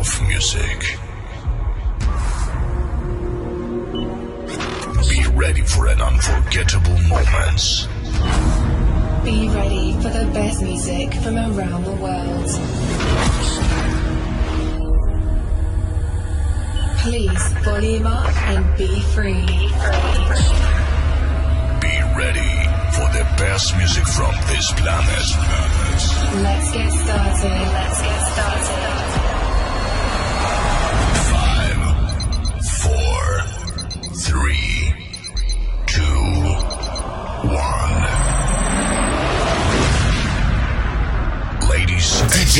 of music. Be ready for an unforgettable moment. Be ready for the best music from around the world. Please volume up and be free. Be ready for the best music from this planet. Let's get started. Let's get started.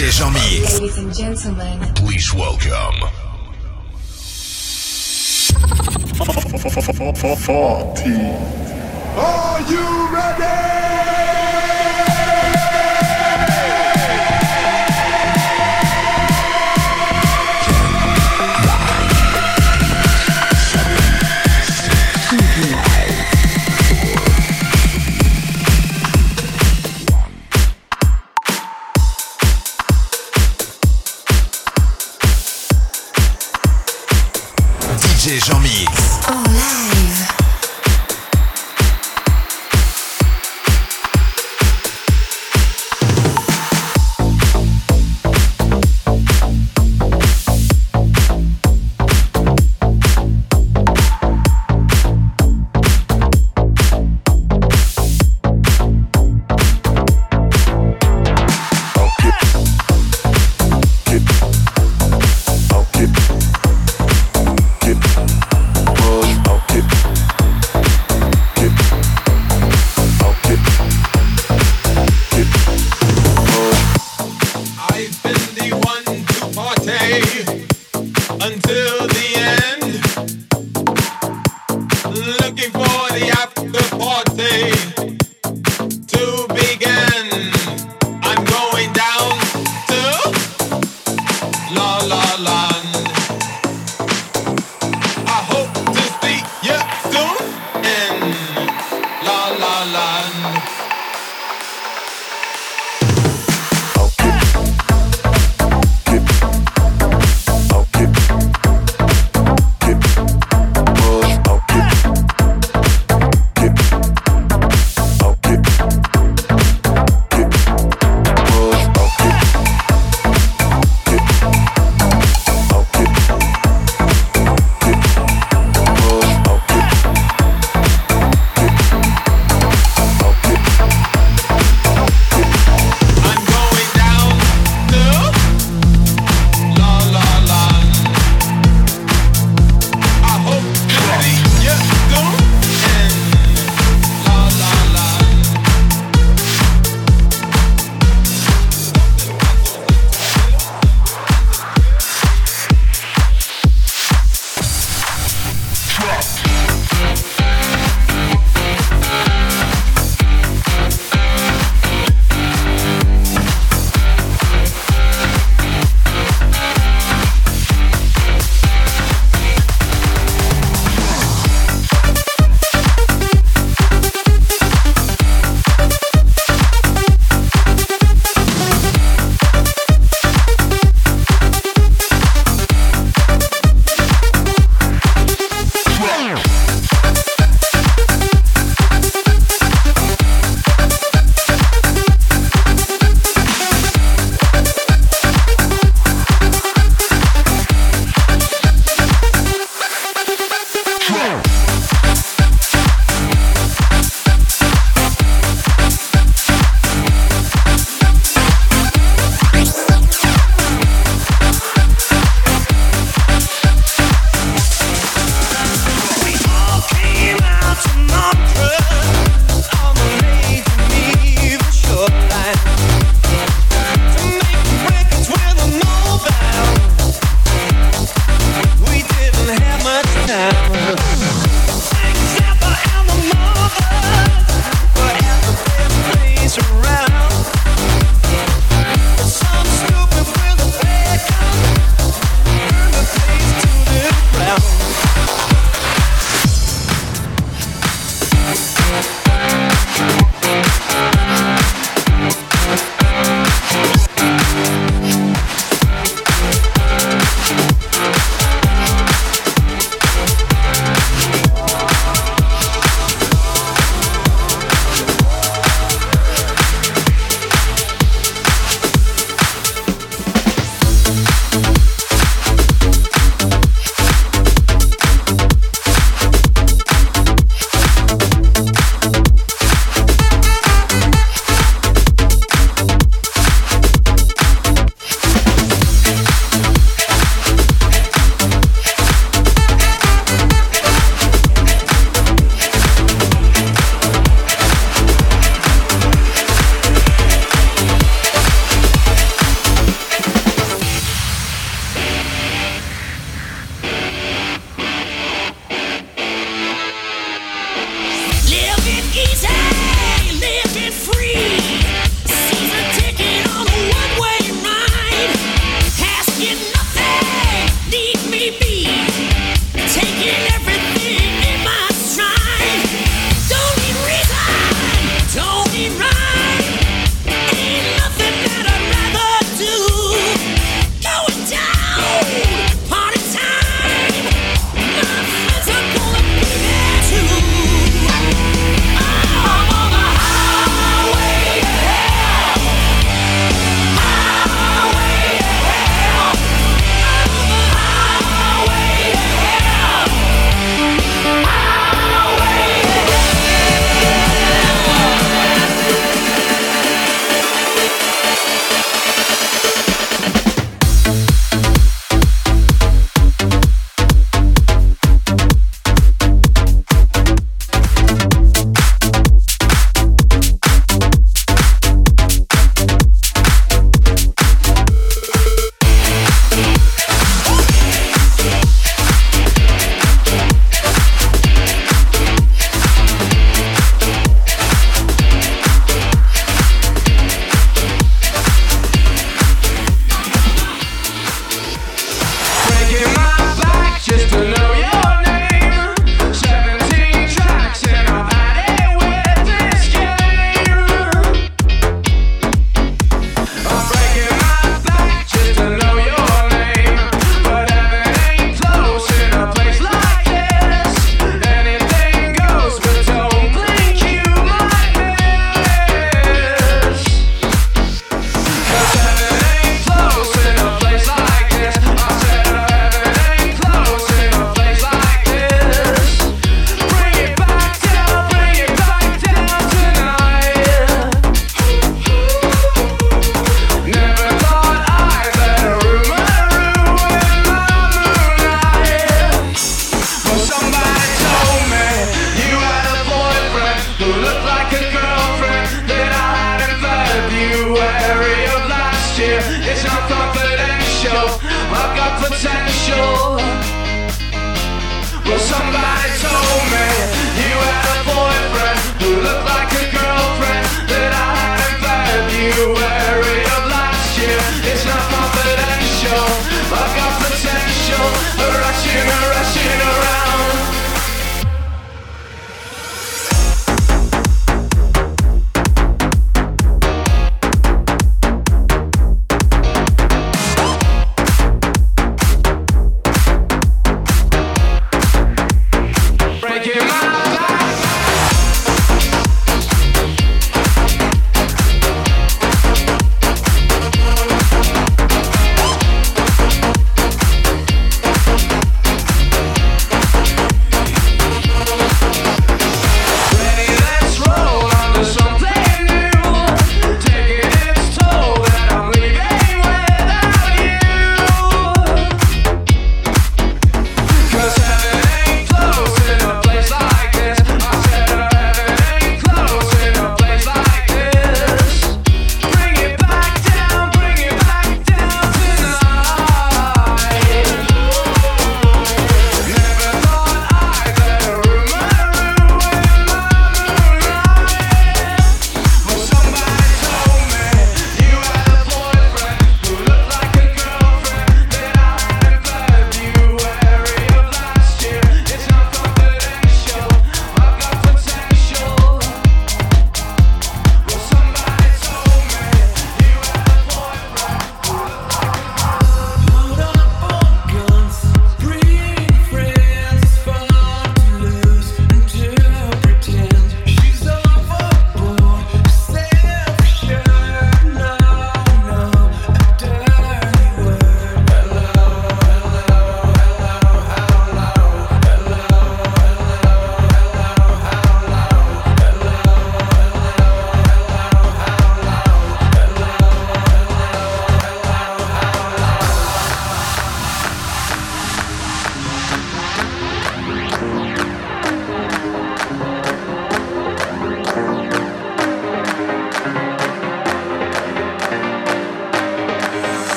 Ladies and DJ Jeanmix. Ladies and gentlemen, please welcome 40. Are you ready?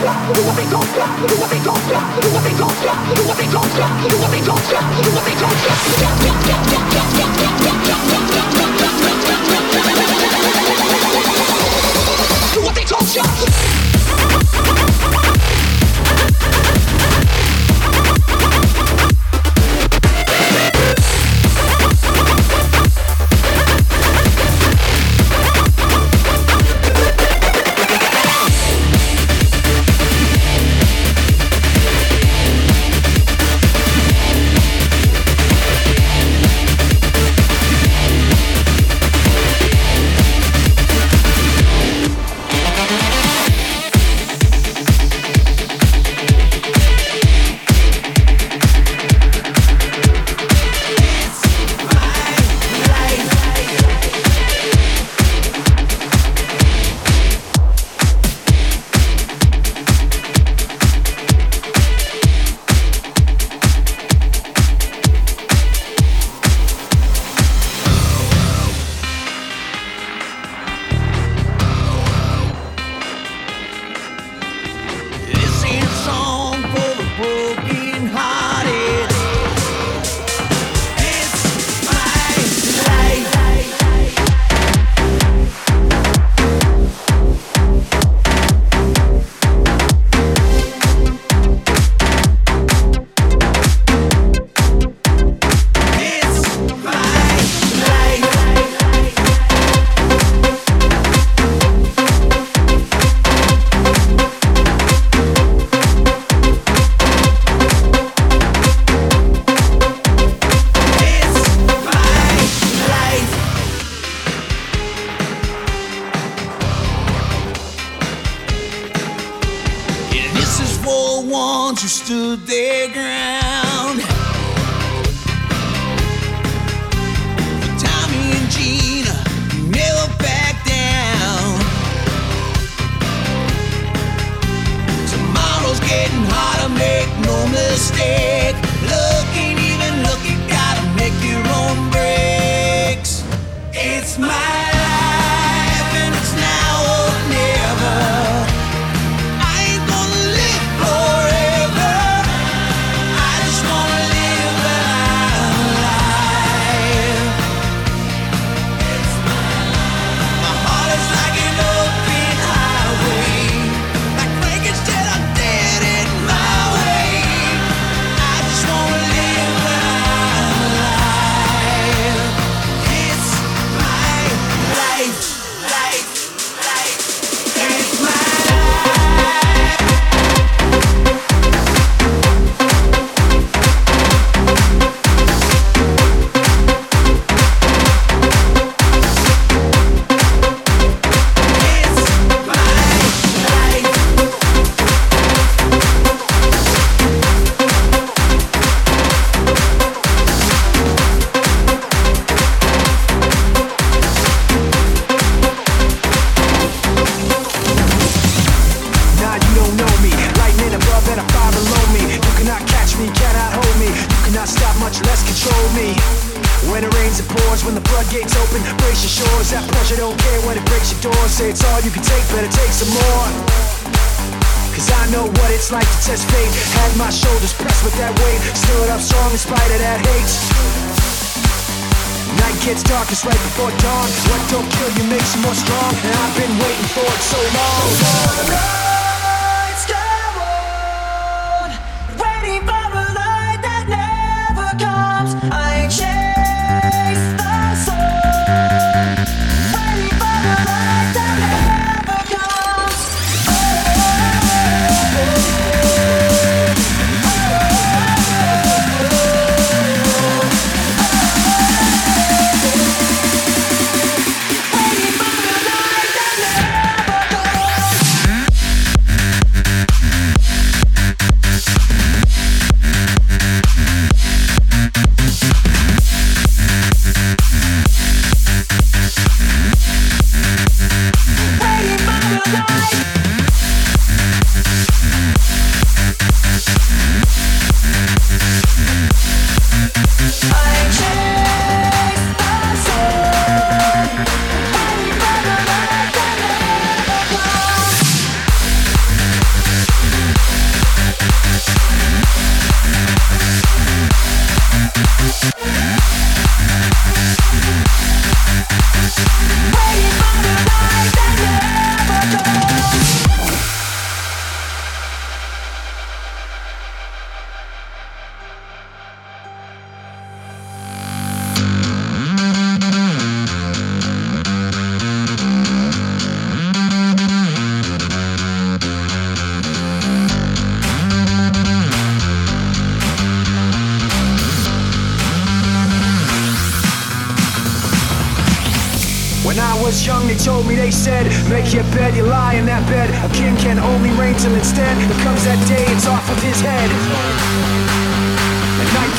Do what they told ya. Do what they told ya. Do what they told ya. Do what they told ya. Do what they told ya. Do what they told ya. Do what they told ya.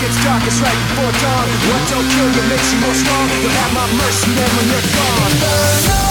gets dark, it's right before dawn What don't kill you makes you more strong You'll have my mercy then when you're gone Burn up.